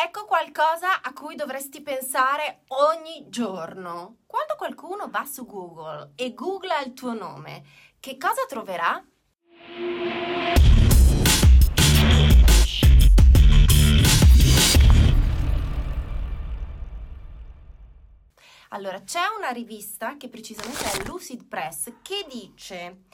Ecco qualcosa a cui dovresti pensare ogni giorno. Quando qualcuno va su Google e googla il tuo nome, che cosa troverà? Allora, c'è una rivista che precisamente è Lucid Press che dice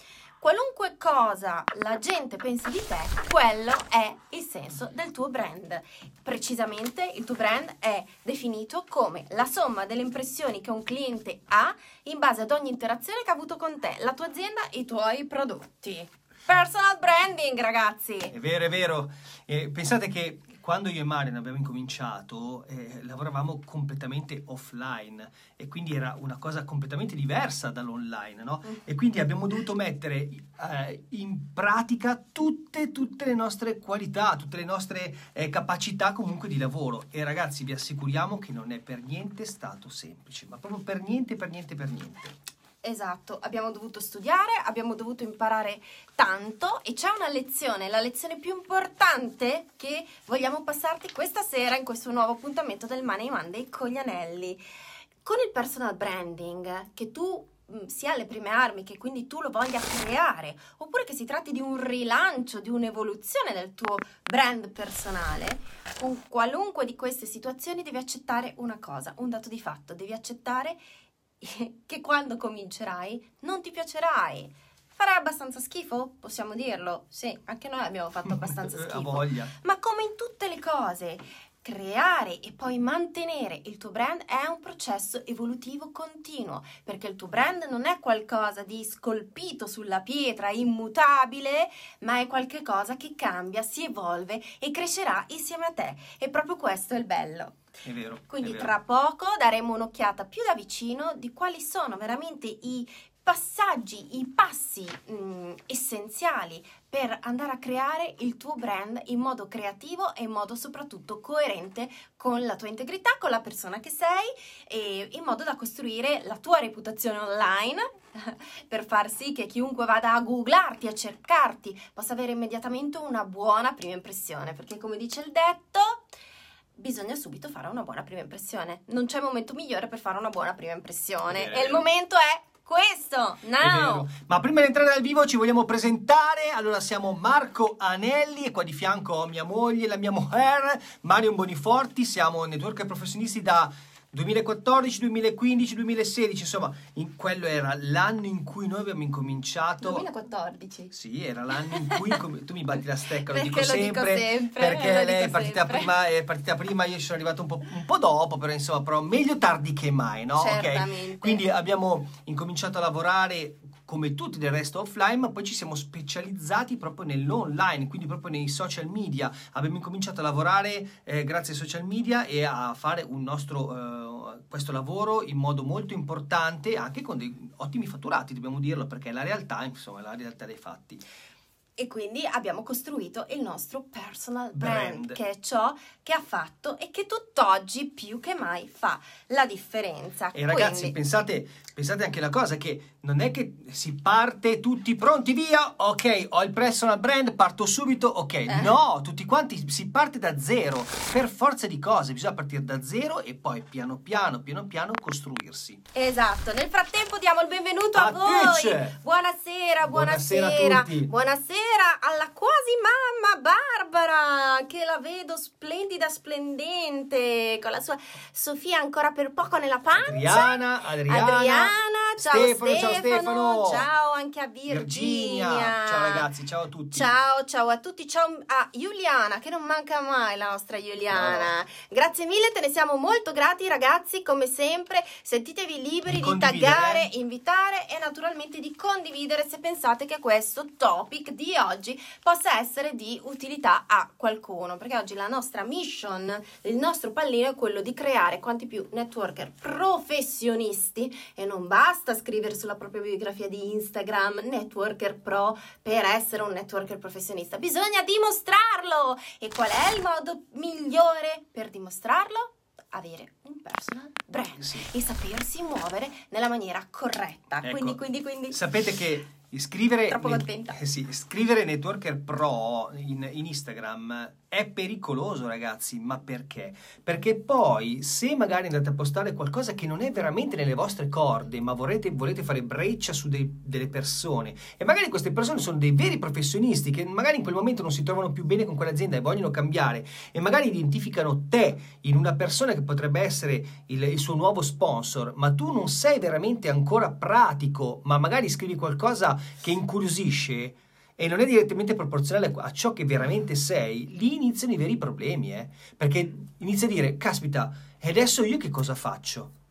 qualunque cosa la gente pensi di te, quello è il senso del tuo brand. Precisamente il tuo brand è definito come la somma delle impressioni che un cliente ha in base ad ogni interazione che ha avuto con te, la tua azienda e i tuoi prodotti. Personal branding, ragazzi! È vero, è vero. Eh, pensate che quando io e Marian abbiamo incominciato, eh, lavoravamo completamente offline e quindi era una cosa completamente diversa dall'online, no? Mm. E quindi abbiamo dovuto mettere eh, in pratica tutte, tutte, le nostre qualità, tutte le nostre eh, capacità comunque di lavoro. E ragazzi, vi assicuriamo che non è per niente stato semplice, ma proprio per niente, per niente, per niente. Esatto, abbiamo dovuto studiare, abbiamo dovuto imparare tanto e c'è una lezione, la lezione più importante che vogliamo passarti questa sera in questo nuovo appuntamento del Money Monday con gli anelli. Con il personal branding, che tu mm, sia alle prime armi, che quindi tu lo voglia creare, oppure che si tratti di un rilancio, di un'evoluzione del tuo brand personale, con qualunque di queste situazioni devi accettare una cosa, un dato di fatto, devi accettare che quando comincerai non ti piacerai. Farai abbastanza schifo? Possiamo dirlo? Sì, anche noi abbiamo fatto abbastanza schifo. Ma come in tutte le cose, creare e poi mantenere il tuo brand è un processo evolutivo continuo, perché il tuo brand non è qualcosa di scolpito sulla pietra, immutabile, ma è qualcosa che cambia, si evolve e crescerà insieme a te. E proprio questo è il bello. È vero. Quindi è vero. tra poco daremo un'occhiata più da vicino di quali sono veramente i passaggi, i passi mh, mm, essenziali per andare a creare il tuo brand in modo creativo e in modo soprattutto coerente con la tua integrità, con la persona che sei e in modo da costruire la tua reputazione online per far sì che chiunque vada a googlarti, a cercarti, possa avere immediatamente una buona prima impressione, perché come dice il detto, bisogna subito fare una buona prima impressione. Non c'è momento migliore per fare una buona prima impressione. E il momento è questo, now! Ma prima di entrare dal vivo ci vogliamo presentare. Allora siamo Marco Anelli e qua di fianco ho mia moglie, la mia moher, Mario Boniforti. Siamo networker professionisti da 2014, 2015, 2016, insomma, in quello era l'anno in cui noi abbiamo incominciato. 2014. Sì, era l'anno in cui tu mi batti la stecca, lo dico lo sempre, dico sempre perché lei è partita, prima, è partita prima, io ci sono arrivato un po', un po', dopo, però insomma, però meglio tardi che mai, no? Certamente. Okay. Quindi abbiamo incominciato a lavorare come tutti del resto offline, ma poi ci siamo specializzati proprio nell'online, quindi proprio nei social media. Abbiamo incominciato a lavorare eh, grazie ai social media e a fare un nostro, eh, questo lavoro in modo molto importante, anche con dei ottimi fatturati, dobbiamo dirlo, perché è la realtà, insomma, è la realtà dei fatti. E quindi abbiamo costruito il nostro personal brand, Brand. che è ciò che ha fatto e che tutt'oggi più che mai fa la differenza. E ragazzi, Quindi- pensate, pensate anche alla cosa che non è che si parte tutti pronti via, ok, ho il personal brand, parto subito, ok. Eh. No, tutti quanti si parte da zero, per forza di cose, bisogna partire da zero e poi piano piano, piano piano costruirsi. Esatto, nel frattempo diamo il benvenuto a, A voi. Buonasera, Buonasera buonasera. a tutti. Buonasera alla quasi mamma Barbara, che la vedo splendida, splendente, con la sua Sofia ancora per poco nella pancia. Adriana, Adriana, Adriana, ciao Stefano, ciao Stefano, Stefano. ciao anche a Virginia. Ciao ragazzi, ciao a tutti. Ciao, ciao a tutti, ciao a Giuliana, che non manca mai la nostra Giuliana. Grazie mille, te ne siamo molto grati ragazzi, come sempre. Sentitevi liberi Di di, taggare, invitare e naturalmente di condividere se pensate che questo topic di oggi possa essere di utilità a qualcuno, perché oggi la nostra mission, il nostro pallino è quello di creare quanti più networker professionisti e non basta scrivere sulla propria biografia di Instagram networker pro per essere un networker professionista, bisogna dimostrarlo! E qual è il modo migliore per dimostrarlo? Avere un personal brand Sì. e sapersi muovere nella maniera corretta. Ecco. Quindi, quindi, quindi. Sapete che Scrivere, Troppo contenta. eh sì, scrivere Networker Pro in, in Instagram è pericoloso, ragazzi. Ma perché? Perché poi, se magari andate a postare qualcosa che non è veramente nelle vostre corde, ma volete, volete fare breccia su dei- delle persone, e magari queste persone sono dei veri professionisti che magari in quel momento non si trovano più bene con quell'azienda e vogliono cambiare, e magari identificano te in una persona che potrebbe essere il, il suo nuovo sponsor, ma tu non sei veramente ancora pratico, ma magari scrivi qualcosa che incuriosisce e non è direttamente proporzionale a ciò che veramente sei, lì iniziano i veri problemi, eh? perché inizi a dire, caspita, e adesso io che cosa faccio?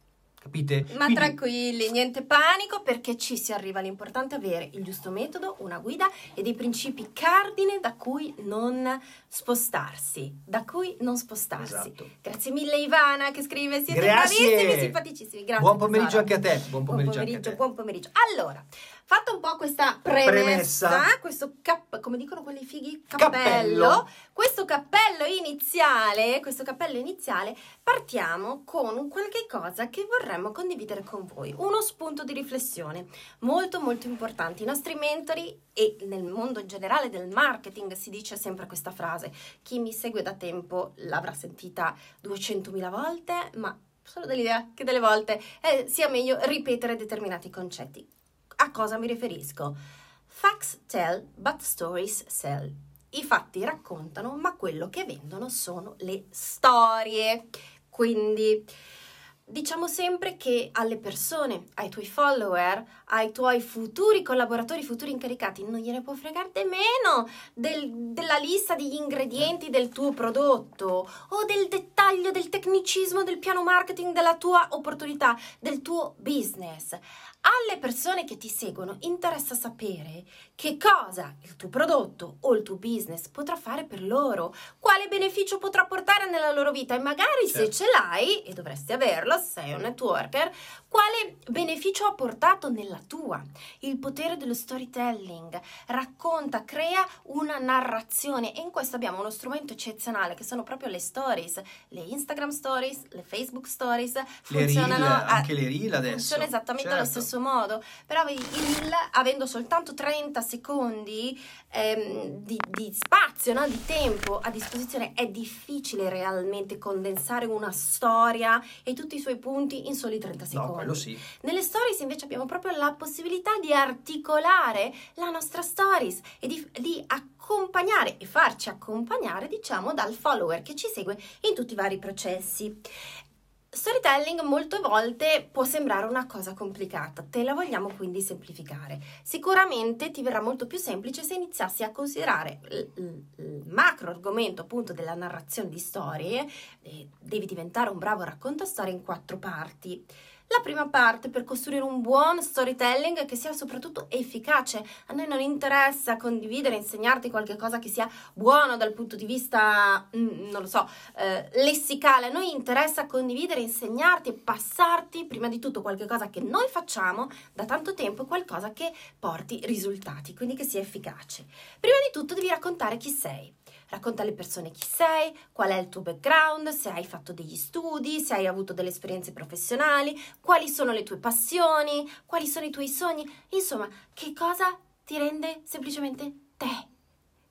Capite? Ma Quindi- tranquilli, niente panico perché ci si arriva. L'importante è avere il giusto metodo, una guida e dei principi cardine da cui non spostarsi. Da cui non spostarsi. Esatto. Grazie mille Ivana che scrive, siete Grazie. bravissimi, simpaticissimi. Grazie. Buon pomeriggio tesoro. anche a te. Buon pomeriggio, anche a te. buon pomeriggio. Allora, fatta un po' questa premessa, Premessa. questo cap- come dicono quelli fighi, Cappello. cappello. Questo cappello iniziale, questo cappello iniziale, partiamo con un qualche cosa che vorremmo condividere con voi, uno spunto di riflessione molto molto importante. I nostri mentori e nel mondo in generale del marketing si dice sempre questa frase. Chi mi segue da tempo l'avrà sentita 200.000 volte, ma sono dell'idea che delle volte eh, sia meglio ripetere determinati concetti. A cosa mi riferisco? Facts tell, but stories sell. I fatti raccontano, ma quello che vendono sono le storie. Quindi diciamo sempre che alle persone, ai tuoi follower, ai tuoi futuri collaboratori, futuri incaricati, non gliene può fregare meno del- della lista degli ingredienti del tuo prodotto o del dettaglio, del tecnicismo del piano marketing della tua opportunità, del tuo business. Alle persone che ti seguono interessa sapere che cosa il tuo prodotto o il tuo business potrà fare per loro, quale beneficio potrà portare nella loro vita e magari se Certo. ce l'hai, e dovresti averlo se sei un networker, quale beneficio ha portato nella tua. Il potere dello storytelling racconta, crea una narrazione e in questo abbiamo uno strumento eccezionale che sono proprio le stories, le Instagram stories, le Facebook stories, Le funzionano reel, a- anche le reel adesso. Funziona esattamente allo Certo. stesso modo, però i reel, avendo soltanto 30 secondi ehm, di, di spazio, no? di tempo a disposizione, è difficile realmente condensare una storia e tutti i suoi punti in soli 30 secondi. No, quello sì. Nelle stories invece abbiamo proprio la possibilità di articolare la nostra stories e di, di accompagnare e farci accompagnare, diciamo, dal follower che ci segue in tutti i vari processi. Storytelling molte volte può sembrare una cosa complicata, te la vogliamo quindi semplificare. Sicuramente ti verrà molto più semplice se iniziassi a considerare il, il- macro argomento appunto della narrazione di storie, devi diventare un bravo raccontastorie in quattro parti. La prima parte per costruire un buon storytelling che sia soprattutto efficace. A noi non interessa condividere, insegnarti qualche cosa che sia buono dal punto di vista, mm, non lo so, eh, lessicale. A noi interessa condividere, insegnarti e passarti prima di tutto qualche cosa che noi facciamo da tanto tempo, qualcosa che porti risultati, quindi che sia efficace. Prima di tutto devi raccontare chi sei. Racconta alle persone chi sei, qual è il tuo background, se hai fatto degli studi, se hai avuto delle esperienze professionali, quali sono le tue passioni, quali sono i tuoi sogni, insomma, che cosa ti rende semplicemente te.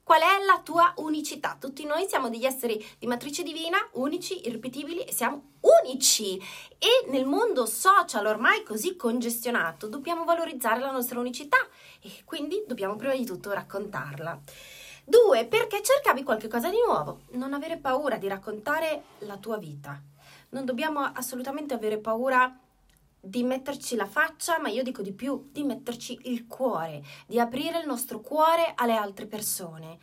Qual è la tua unicità? Tutti noi siamo degli esseri di matrice divina, unici, irripetibili e siamo unici. E nel mondo social ormai così congestionato dobbiamo valorizzare la nostra unicità e quindi dobbiamo prima di tutto raccontarla. Due, perché cercavi qualcosa di nuovo. Non avere paura di raccontare la tua vita. Non dobbiamo assolutamente avere paura di metterci la faccia, ma io dico di più, di metterci il cuore, di aprire il nostro cuore alle altre persone.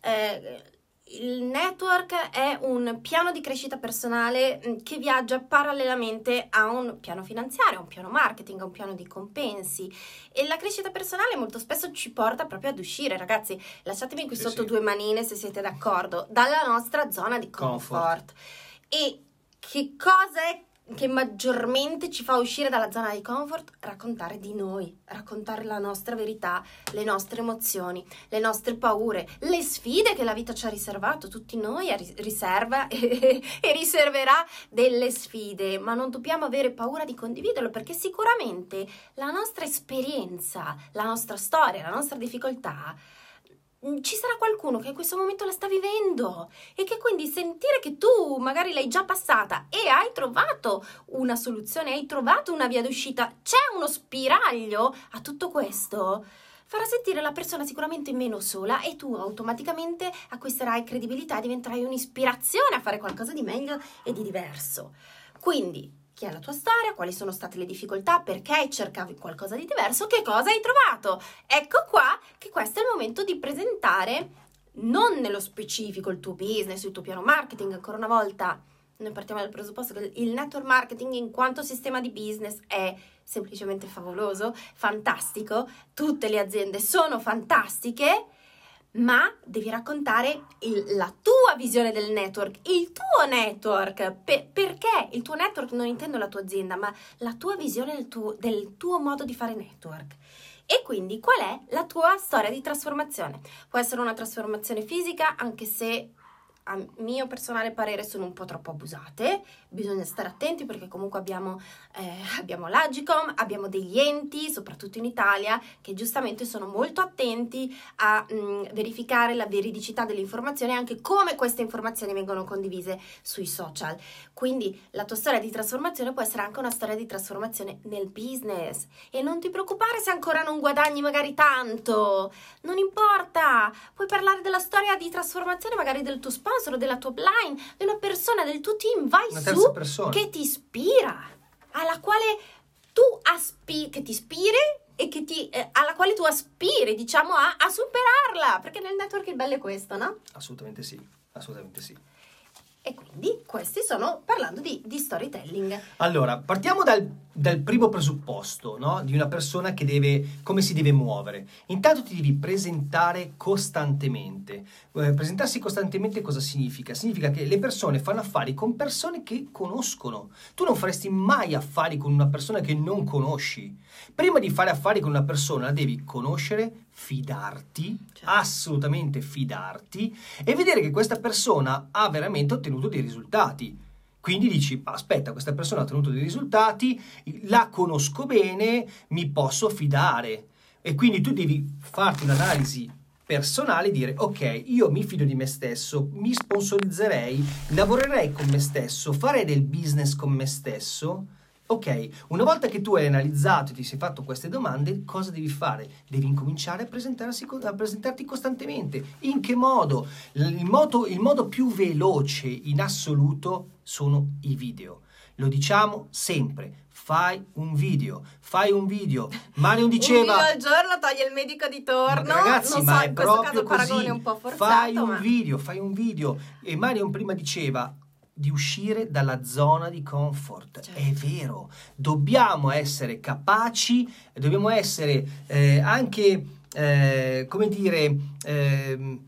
Eh, il network è un piano di crescita personale mm, che viaggia parallelamente a un piano finanziario, a un piano marketing, a un piano di compensi e la crescita personale molto spesso ci porta proprio ad uscire, ragazzi. Lasciatemi qui Sì, sotto sì. due manine se siete d'accordo, dalla nostra zona di comfort. Comfort. E che cosa è che maggiormente ci fa uscire dalla zona di comfort? Raccontare di noi, raccontare la nostra verità, le nostre emozioni, le nostre paure, le sfide che la vita ci ha riservato. Tutti noi riserva e, e riserverà delle sfide, ma non dobbiamo avere paura di condividerlo perché sicuramente la nostra esperienza, la nostra storia, la nostra difficoltà ci sarà qualcuno che in questo momento la sta vivendo e che quindi sentire che tu magari l'hai già passata e hai trovato una soluzione, hai trovato una via d'uscita, c'è uno spiraglio a tutto questo, farà sentire la persona sicuramente meno sola e tu automaticamente acquisterai credibilità e diventerai un'ispirazione a fare qualcosa di meglio e di diverso. Quindi chi è la tua storia, quali sono state le difficoltà, perché cercavi qualcosa di diverso, che cosa hai trovato. Ecco qua che questo è il momento di presentare non nello specifico il tuo business, il tuo piano marketing, ancora una volta. Noi partiamo dal presupposto che il network marketing in quanto sistema di business è semplicemente favoloso, fantastico, tutte le aziende sono fantastiche, ma devi raccontare il, la tua visione del network, il tuo network. Pe- perché il tuo network non intendo la tua azienda, ma la tua visione del tuo, del tuo modo di fare network. E quindi qual è la tua storia di trasformazione? Può essere una trasformazione fisica, anche se a mio personale parere sono un po' troppo abusate, bisogna stare attenti perché comunque abbiamo, eh, abbiamo l'Agicom, abbiamo degli enti, soprattutto in Italia, che giustamente sono molto attenti a mh, mm, verificare la veridicità delle informazioni e anche come queste informazioni vengono condivise sui social. Quindi la tua storia di trasformazione può essere anche una storia di trasformazione nel business. E non ti preoccupare se ancora non guadagni magari tanto, non importa, puoi parlare della storia di trasformazione magari del tuo sponsor sponsor, della tua upline, di una persona del tuo team, vai una su persona. che ti ispira, alla quale tu aspiri, che ti ispiri e che ti, eh, alla quale tu aspiri, diciamo, a, a superarla, perché nel network il bello è questo, no? Assolutamente sì, assolutamente sì. E quindi questi sono parlando di, di storytelling. Allora, partiamo dal, dal primo presupposto, no? Di una persona che deve, come si deve muovere. Intanto ti devi presentare costantemente. Eh, presentarsi costantemente cosa significa? Significa che le persone fanno affari con persone che conoscono. Tu non faresti mai affari con una persona che non conosci. Prima di fare affari con una persona la devi conoscere, fidarti, certo. assolutamente fidarti e vedere che questa persona ha veramente ottenuto dei risultati. Quindi dici, aspetta, questa persona ha ottenuto dei risultati, la conosco bene, mi posso fidare. E quindi tu devi farti un'analisi personale e dire, ok, io mi fido di me stesso, mi sponsorizzerei, lavorerei con me stesso, farei del business con me stesso Ok, una volta che tu hai analizzato e ti sei fatto queste domande, cosa devi fare? Devi incominciare a, a presentarti costantemente. In che modo? Il modo, il modo più veloce in assoluto sono i video. Lo diciamo sempre, fai un video, fai un video. Mario diceva... un video al giorno toglie il medico di torno. Ma ragazzi, non ma so, è in proprio caso così. un po' forzato, fai un ma... video, fai un video. E Mario prima diceva, di uscire dalla zona di comfort. Certo. È vero, dobbiamo essere capaci, dobbiamo essere eh, anche, eh, come dire, eh,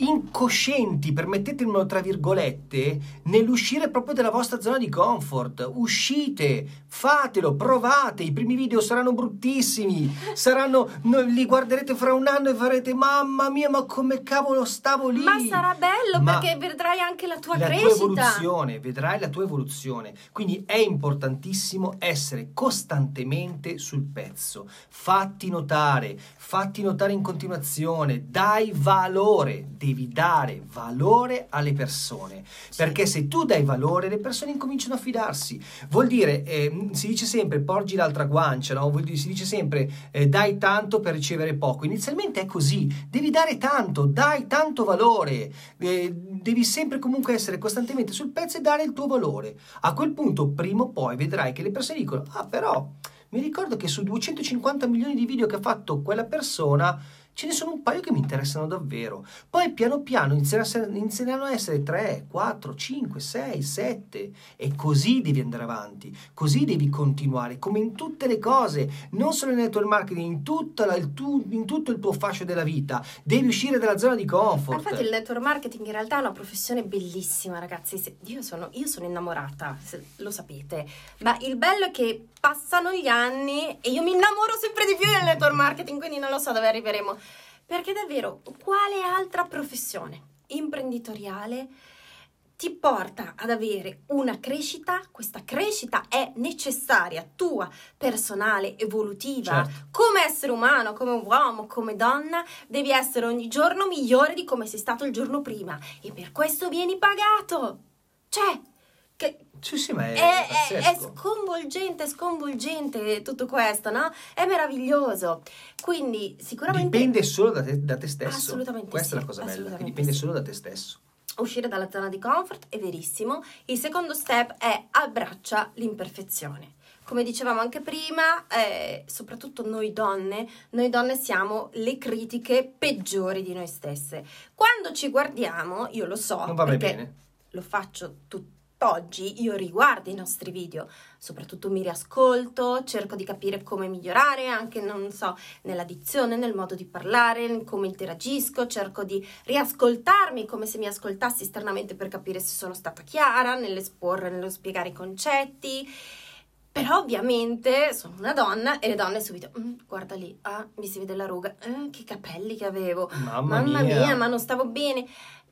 incoscienti, permettetemelo tra virgolette, nell'uscire proprio dalla vostra zona di comfort. Uscite, fatelo, provate. I primi video saranno bruttissimi, saranno, li guarderete fra un anno e farete mamma mia, ma come cavolo stavo lì. Ma sarà bello ma perché vedrai anche la tua la crescita. La tua evoluzione, vedrai la tua evoluzione. Quindi è importantissimo essere costantemente sul pezzo. Fatti notare, fatti notare in continuazione, dai valore, devi dare valore alle persone, sì. perché se tu dai valore le persone incominciano a fidarsi. Vuol dire, eh, si dice sempre porgi l'altra guancia, no? Vuol dire, si dice sempre eh, dai tanto per ricevere poco. Inizialmente è così, devi dare tanto, dai tanto valore, eh, devi sempre comunque essere costantemente sul pezzo e dare il tuo valore. A quel punto, prima o poi, vedrai che le persone dicono, ah però mi ricordo che su 250 milioni di video che ha fatto quella persona ce ne sono un paio che mi interessano davvero. Poi piano piano inizieranno a essere 3, 4, 5, 6, 7 e così devi andare avanti, così devi continuare, come in tutte le cose, non solo nel network marketing, in, la, tu, in tutto il tuo fascio della vita, devi uscire dalla zona di comfort. Infatti il network marketing in realtà è una professione bellissima ragazzi, io sono, io sono innamorata, lo sapete, ma il bello è che passano gli anni e io mi innamoro sempre di più del network marketing, quindi non lo so dove arriveremo. Perché davvero, quale altra professione imprenditoriale ti porta ad avere una crescita? Questa crescita è necessaria, tua, personale, evolutiva. Certo. Come essere umano, come uomo, come donna, devi essere ogni giorno migliore di come sei stato il giorno prima e per questo vieni pagato. Cioè, sì, sì, ma è, è, è, sconvolgente, sconvolgente tutto questo, no? È meraviglioso. Quindi sicuramente... Dipende solo da te, da te stesso. Assolutamente Questa sì, è la cosa bella, che dipende sì. solo da te stesso. Uscire dalla zona di comfort è verissimo. Il secondo step è abbraccia l'imperfezione. Come dicevamo anche prima, eh, soprattutto noi donne, noi donne siamo le critiche peggiori di noi stesse. Quando ci guardiamo, io lo so, non va perché bene. lo faccio tutto oggi io riguardo i nostri video, soprattutto mi riascolto, cerco di capire come migliorare anche, non so, nella dizione, nel modo di parlare, come interagisco, cerco di riascoltarmi come se mi ascoltassi esternamente per capire se sono stata chiara nell'esporre, nello spiegare i concetti. Però ovviamente sono una donna e le donne subito, mm, guarda lì, ah, mi si vede la ruga, eh, che capelli che avevo, mamma, mamma mia. mia, ma non stavo bene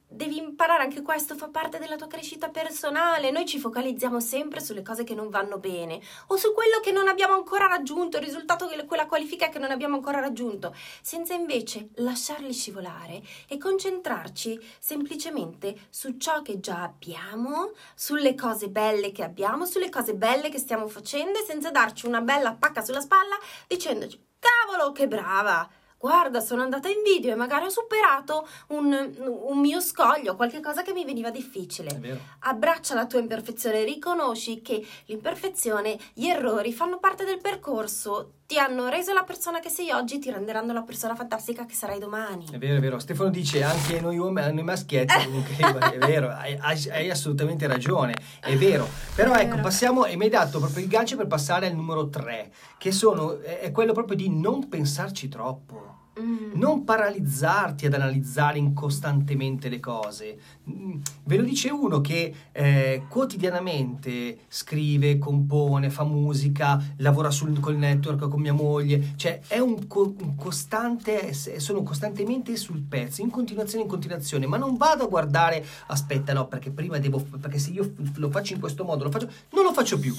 devi imparare anche questo, fa parte della tua crescita personale. Noi ci focalizziamo sempre sulle cose che non vanno bene o su quello che non abbiamo ancora raggiunto, il risultato quella qualifica che non abbiamo ancora raggiunto, senza invece lasciarli scivolare e concentrarci semplicemente su ciò che già abbiamo, sulle cose belle che abbiamo, sulle cose belle che stiamo facendo e senza darci una bella pacca sulla spalla dicendoci cavolo che brava! Guarda, sono andata in video e magari ho superato un, un mio scoglio, qualche cosa che mi veniva difficile. Abbraccia la tua imperfezione, riconosci che l'imperfezione, gli errori fanno parte del percorso, ti hanno reso la persona che sei oggi, ti renderanno la persona fantastica che sarai domani. È vero, è vero. Stefano dice anche noi uomini, noi maschietti, comunque, è vero, hai, hai, assolutamente ragione, è vero. Però è ecco, vero. passiamo, e mi hai dato proprio il gancio per passare al numero 3, che sono, è quello proprio di non pensarci troppo. Mm. Non paralizzarti ad analizzare costantemente le cose. Mm, ve lo dice uno che eh, quotidianamente scrive, compone, fa musica, lavora sul, col network con mia moglie, cioè è un, co- un costante, sono costantemente sul pezzo, in continuazione, in continuazione, ma non vado a guardare, aspetta no, perché prima devo, perché se io lo faccio in questo modo, lo faccio, non lo faccio più.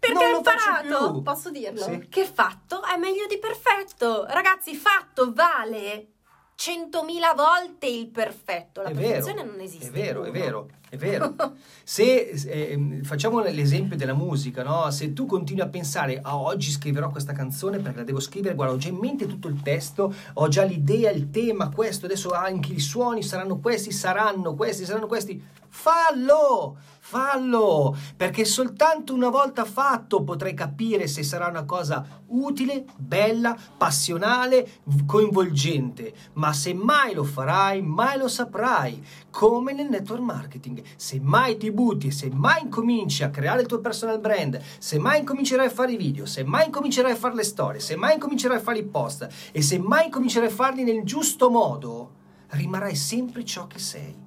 Perché ho imparato, posso dirlo, sì. che fatto è meglio di perfetto. Ragazzi, fatto vale centomila volte il perfetto. La è perfezione vero, non esiste. È vero, è vero, è vero. Se eh, facciamo l'esempio della musica, no? Se tu continui a pensare a ah, oggi scriverò questa canzone perché la devo scrivere, guarda, ho già in mente tutto il testo, ho già l'idea, il tema, questo, adesso anche i suoni saranno questi, saranno questi, saranno questi. Fallo! Fallo! Perché soltanto una volta fatto potrai capire se sarà una cosa utile, bella, passionale, coinvolgente. Ma se mai lo farai, mai lo saprai. Come nel network marketing. Se mai ti butti, se mai incominci a creare il tuo personal brand, se mai incomincerai a fare i video, se mai incomincerai a fare le storie, se mai incomincerai a fare i post e se mai incomincerai a farli nel giusto modo, rimarrai sempre ciò che sei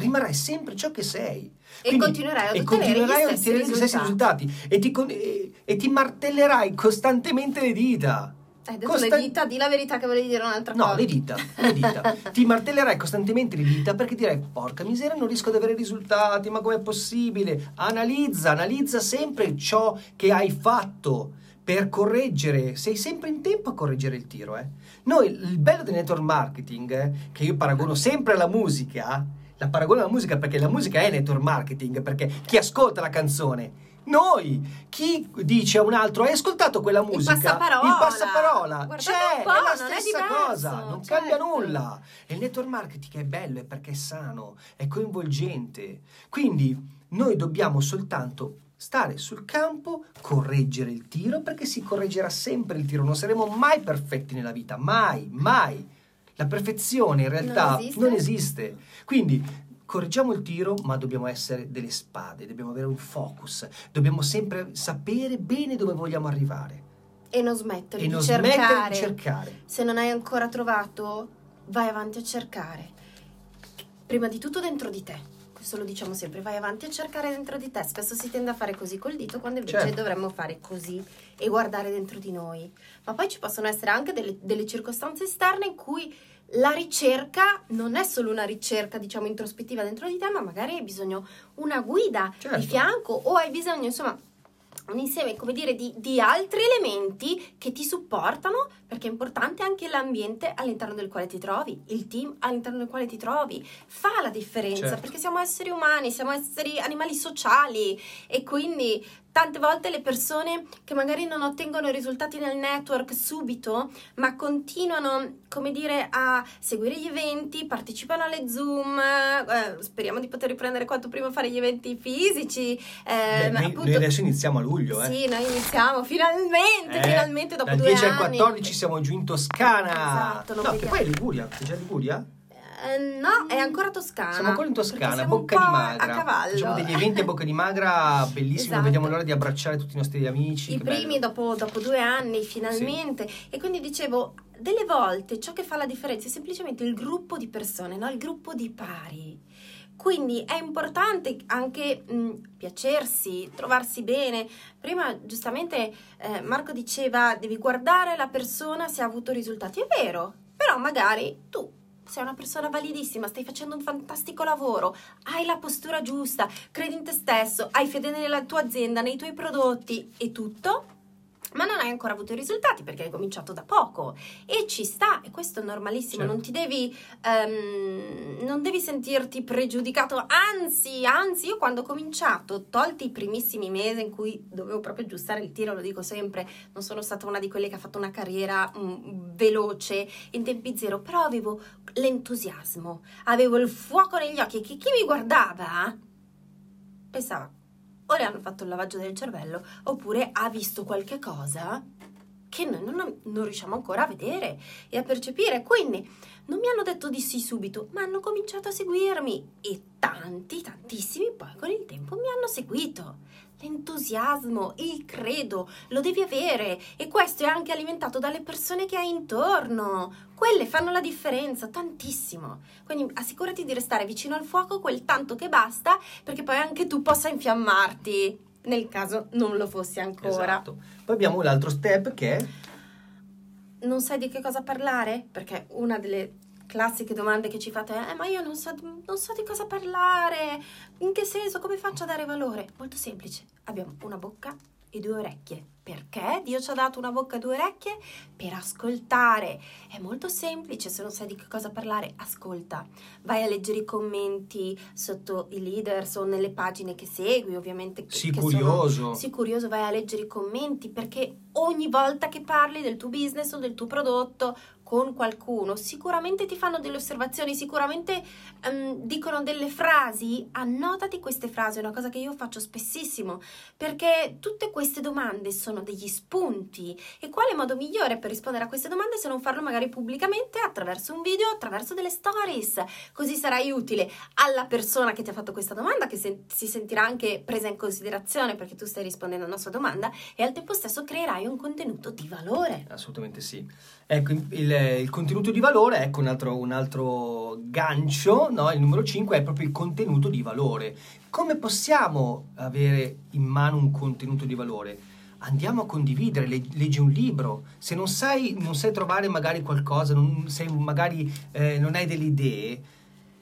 rimarrai sempre ciò che sei. Quindi, e continuerai a ottenere, continuerai gli, stessi gli stessi risultati e ti, e, e ti martellerai costantemente le dita. Hai detto Costan- le dita, di la verità che volevi dire un'altra no, cosa. No, le dita, le dita. Ti martellerai costantemente le dita perché direi, porca miseria, non riesco ad avere risultati, ma com'è possibile? Analizza, analizza sempre ciò che hai fatto per correggere, sei sempre in tempo a correggere il tiro. Eh? Noi, il bello del network marketing, eh, che io paragono sempre alla musica, la paragono alla musica perché la musica è network marketing, perché chi ascolta la canzone noi, chi dice a un altro hai ascoltato quella musica? Il passaparola, il passaparola. c'è, è la stessa è cosa, non certo. cambia nulla. E il network marketing è bello, è perché è sano, è coinvolgente. Quindi noi dobbiamo soltanto stare sul campo, correggere il tiro, perché si correggerà sempre il tiro, non saremo mai perfetti nella vita, mai, mai. La perfezione in realtà Non esiste. non esiste. Quindi correggiamo il tiro, ma dobbiamo essere delle spade, dobbiamo avere un focus, dobbiamo sempre sapere bene dove vogliamo arrivare E non smettere e di non cercare. smettere di cercare. Se non hai ancora trovato, vai avanti a cercare. Prima di tutto dentro di te. Questo lo diciamo sempre, vai avanti a cercare dentro di te. Spesso si tende a fare così col dito, quando invece Certo. dovremmo fare così e guardare dentro di noi. Ma poi ci possono essere anche delle, delle circostanze esterne in cui la ricerca non è solo una ricerca, diciamo, introspettiva dentro di te, ma magari hai bisogno una guida Certo. di fianco o hai bisogno, insomma, un insieme, come dire, di, di altri elementi che ti supportano, perché è importante anche l'ambiente all'interno del quale ti trovi, il team all'interno del quale ti trovi, fa la differenza, Certo. perché siamo esseri umani, siamo esseri animali sociali e quindi tante volte le persone che magari non ottengono risultati nel network subito, ma continuano, come dire, a seguire gli eventi, partecipano alle Zoom, eh, speriamo di poter riprendere quanto prima fare gli eventi fisici. eh, Beh, ma noi, appunto- noi adesso iniziamo a luglio, eh. sì, noi iniziamo finalmente, Eh, finalmente dopo dal due 10 anni. al 14 siamo giù in Toscana. Esatto, no, che poi è Liguria, è già Liguria? Eh, no, è ancora Toscana. Siamo ancora in Toscana, Bocca di Magra. A cavallo. Facciamo degli eventi a Bocca di Magra bellissimi, non Esatto. vediamo l'ora di abbracciare tutti i nostri amici. I primi dopo, dopo due anni, finalmente. E quindi dicevo, delle volte ciò che fa la differenza è semplicemente il gruppo di persone, no? il gruppo di pari. Quindi è importante anche mh, piacersi, trovarsi bene. Prima giustamente eh, Marco diceva devi guardare la persona se ha avuto risultati. È vero, però magari tu sei una persona validissima, stai facendo un fantastico lavoro, hai la postura giusta, credi in te stesso, hai fede nella tua azienda, nei tuoi prodotti e tutto. Ma non hai ancora avuto i risultati perché hai cominciato da poco e ci sta, e questo è normalissimo, Certo. non ti devi, ehm, non devi sentirti pregiudicato, anzi, anzi, io quando ho cominciato, tolti i primissimi mesi in cui dovevo proprio aggiustare il tiro, lo dico sempre, non sono stata una di quelle che ha fatto una carriera mm, veloce in tempi zero, però avevo l'entusiasmo, avevo il fuoco negli occhi e che chi mi guardava pensava o le hanno fatto il lavaggio del cervello oppure ha visto qualche cosa che noi non, non riusciamo ancora a vedere e a percepire. Quindi non mi hanno detto di sì subito, ma hanno cominciato a seguirmi e tanti, tantissimi poi con il tempo mi hanno seguito. L'entusiasmo, il credo, lo devi avere e questo è anche alimentato dalle persone che hai intorno. Quelle fanno la differenza tantissimo. Quindi assicurati di restare vicino al fuoco quel tanto che basta perché poi anche tu possa infiammarti nel caso non lo fossi ancora. Esatto. Poi abbiamo l'altro step che è Non sai di che cosa parlare? Perché una delle classiche domande che ci fate è: Ma io non so, non so di cosa parlare. In che senso? Come faccio a dare valore? Molto semplice. Abbiamo una bocca e due orecchie. Perché Dio ci ha dato una bocca e due orecchie? Per ascoltare. È molto semplice, se non sai di che cosa parlare, ascolta. Vai a leggere i commenti sotto i leaders o nelle pagine che segui, ovviamente. Sii che sono- curioso. Sii curioso, vai a leggere i commenti perché ogni volta che parli del tuo business o del tuo prodotto con qualcuno, sicuramente ti fanno delle osservazioni, sicuramente ehm, dicono delle frasi, annotati queste frasi, è una cosa che io faccio spessissimo, perché tutte queste domande sono degli spunti e quale modo migliore per rispondere a queste domande se non farlo magari pubblicamente attraverso un video, attraverso delle stories, così sarai utile alla persona che ti ha fatto questa domanda, che se- si sentirà anche presa in considerazione perché tu stai rispondendo alla sua domanda e al tempo stesso creerai un contenuto di valore. Assolutamente sì. Ecco, il, il- contenuto di valore, ecco un altro, un altro gancio, no? il numero 5 è proprio il contenuto di valore. Come possiamo avere in mano un contenuto di valore? Andiamo a condividere, leg- leggi un libro. Se non sai, non sai trovare magari qualcosa, non, sei, magari eh, non hai delle idee,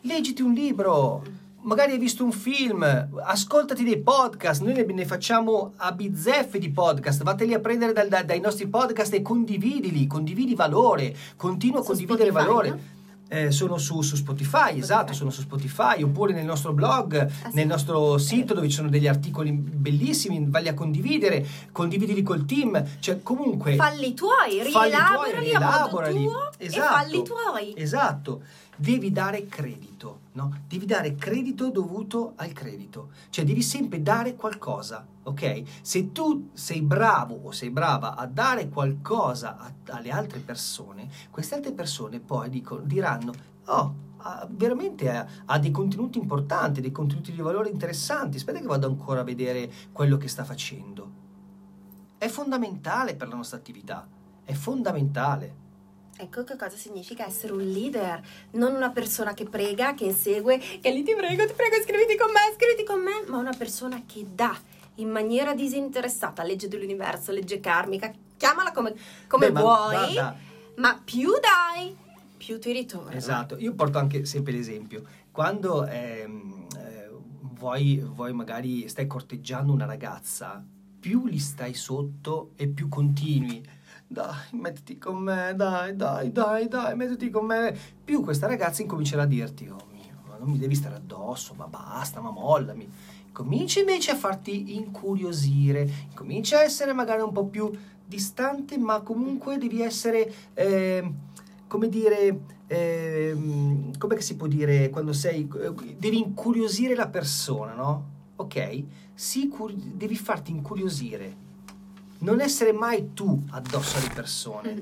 leggiti un libro. Magari hai visto un film, ascoltati dei podcast, noi ne, facciamo a bizzeffe di podcast, vatteli a prendere dal- da- dai nostri podcast e condividili, condividi valore, continua a condividere Spotify, valore. no? Eh, sono su, su Spotify, esatto, sono su Spotify, oppure nel nostro blog, Ah, sì. nel nostro sito dove ci sono degli articoli bellissimi, valli a condividere, condividili col team, cioè comunque... Falli tuoi, tuoi, rielaborali a modo rielaborali. tuo e Esatto. falli tuoi. Esatto. devi dare credito, no? Devi dare credito dovuto al credito, cioè devi sempre dare qualcosa, ok? Se tu sei bravo o sei brava a dare qualcosa a, alle altre persone, queste altre persone poi dicono, diranno, oh, veramente ha, ha, dei contenuti importanti, dei contenuti di valore interessanti, aspetta che vado ancora a vedere quello che sta facendo. È fondamentale per la nostra attività, è fondamentale. Ecco che cosa significa essere un leader, non una persona che prega, che insegue, che lì ti prego, ti prego, iscriviti con me, iscriviti con me, ma una persona che dà in maniera disinteressata, legge dell'universo, legge karmica, chiamala come, come Beh, vuoi, ma, guarda, ma più dai, più ti ritorna. Esatto, io porto anche sempre l'esempio, quando ehm, eh, vuoi, vuoi magari stai corteggiando una ragazza, più gli stai sotto e più continui dai, mettiti con me, dai, dai, dai, dai, mettiti con me. Più questa ragazza incomincerà a dirti, oh mio, ma non mi devi stare addosso, ma basta, ma mollami. Cominci invece a farti incuriosire, cominci a essere magari un po' più distante, ma comunque devi essere, eh, come dire, eh, come si può dire quando sei, devi incuriosire la persona, no? Ok? Sì, devi farti incuriosire non essere mai tu addosso alle persone. Mm.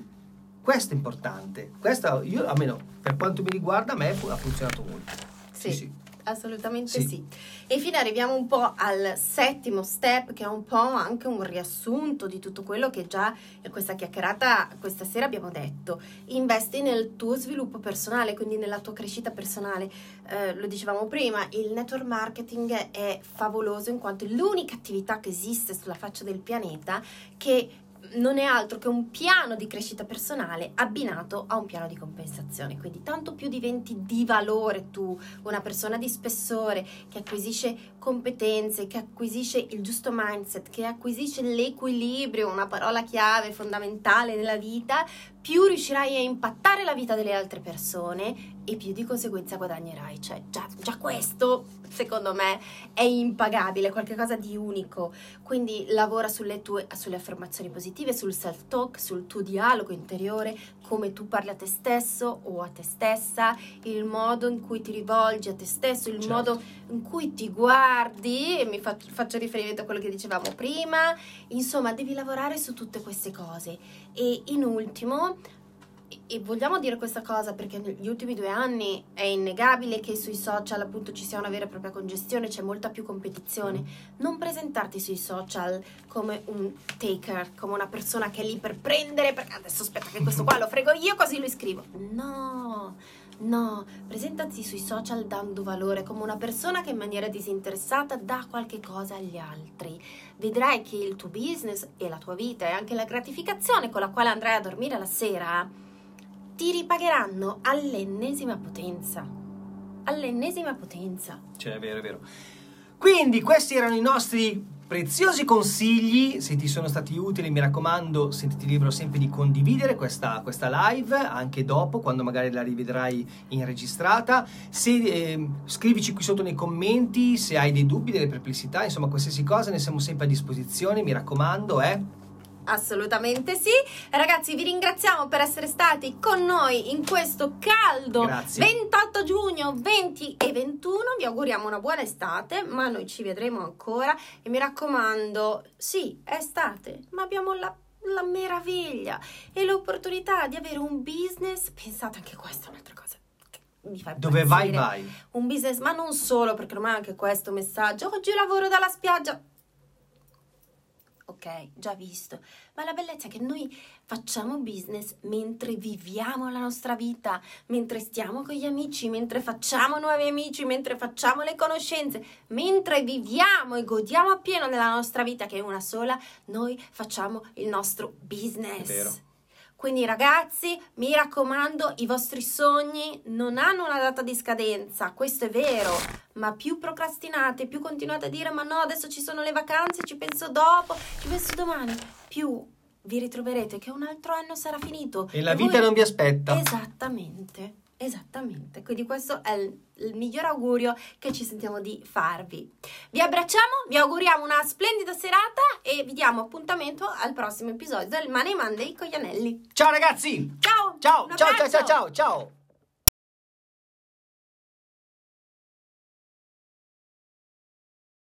Questo è importante. Questo, io, almeno per quanto mi riguarda, a me ha funzionato molto. Sì. sì, sì assolutamente sì. sì. E infine arriviamo un po' al settimo step, che è un po' anche un riassunto di tutto quello che già in questa chiacchierata questa sera abbiamo detto. Investi nel tuo sviluppo personale, quindi nella tua crescita personale. Eh, lo dicevamo prima, il network marketing è favoloso in quanto è l'unica attività che esiste sulla faccia del pianeta che non è altro che un piano di crescita personale abbinato a un piano di compensazione. Quindi tanto più diventi di valore tu, una persona di spessore che acquisisce competenze, che acquisisce il giusto mindset, che acquisisce l'equilibrio, una parola chiave fondamentale nella vita, più riuscirai a impattare la vita delle altre persone e più di conseguenza guadagnerai. Cioè, già, già questo, secondo me, è impagabile, qualcosa di unico. Quindi lavora sulle tue sulle affermazioni positive, sul self-talk, sul tuo dialogo interiore, come tu parli a te stesso o a te stessa, il modo in cui ti rivolgi a te stesso, il certo. modo in cui ti guardi, e mi faccio, faccio riferimento a quello che dicevamo prima, insomma, devi lavorare su tutte queste cose. E in ultimo, e vogliamo dire questa cosa perché negli ultimi due anni è innegabile che sui social appunto ci sia una vera e propria congestione, c'è molta più competizione. Non presentarti sui social come un taker, come una persona che è lì per prendere, perché adesso aspetta che questo qua lo frego io così lo iscrivo. No, no, presentati sui social dando valore come una persona che in maniera disinteressata dà qualche cosa agli altri. Vedrai che il tuo business e la tua vita e anche la gratificazione con la quale andrai a dormire la sera ti ripagheranno all'ennesima potenza. All'ennesima potenza. Cioè, è vero, è vero. Quindi questi erano i nostri preziosi consigli, se ti sono stati utili mi raccomando sentiti libero sempre di condividere questa, questa live anche dopo quando magari la rivedrai in registrata, se, eh, scrivici qui sotto nei commenti se hai dei dubbi, delle perplessità, insomma qualsiasi cosa ne siamo sempre a disposizione, mi raccomando eh Assolutamente sì. Ragazzi, vi ringraziamo per essere stati con noi in questo caldo Grazie. 28 giugno 20 e 21. Vi auguriamo una buona estate, ma noi ci vedremo ancora. E mi raccomando, sì, è estate, ma abbiamo la la meraviglia e l'opportunità di avere un business. Pensate anche questa è un'altra cosa. Mi fa Dove vai, vai. Un business, ma non solo, perché ormai anche questo messaggio. Oggi lavoro dalla spiaggia ok, già visto, ma la bellezza è che noi facciamo business mentre viviamo la nostra vita, mentre stiamo con gli amici, mentre facciamo nuovi amici, mentre facciamo le conoscenze, mentre viviamo e godiamo appieno della nostra vita che è una sola, noi facciamo il nostro business. È vero. Quindi ragazzi, mi raccomando, i vostri sogni non hanno una data di scadenza, questo è vero, ma più procrastinate, più continuate a dire ma no, adesso ci sono le vacanze, ci penso dopo, ci penso domani, più vi ritroverete che un altro anno sarà finito. E la e vita voi... non vi aspetta. Esattamente. Esattamente, quindi questo è il, il, miglior augurio che ci sentiamo di farvi. Vi abbracciamo, vi auguriamo una splendida serata e vi diamo appuntamento al prossimo episodio del Money Monday con gli anelli. Ciao ragazzi! Ciao! Ciao, ciao, ciao, ciao, ciao, ciao!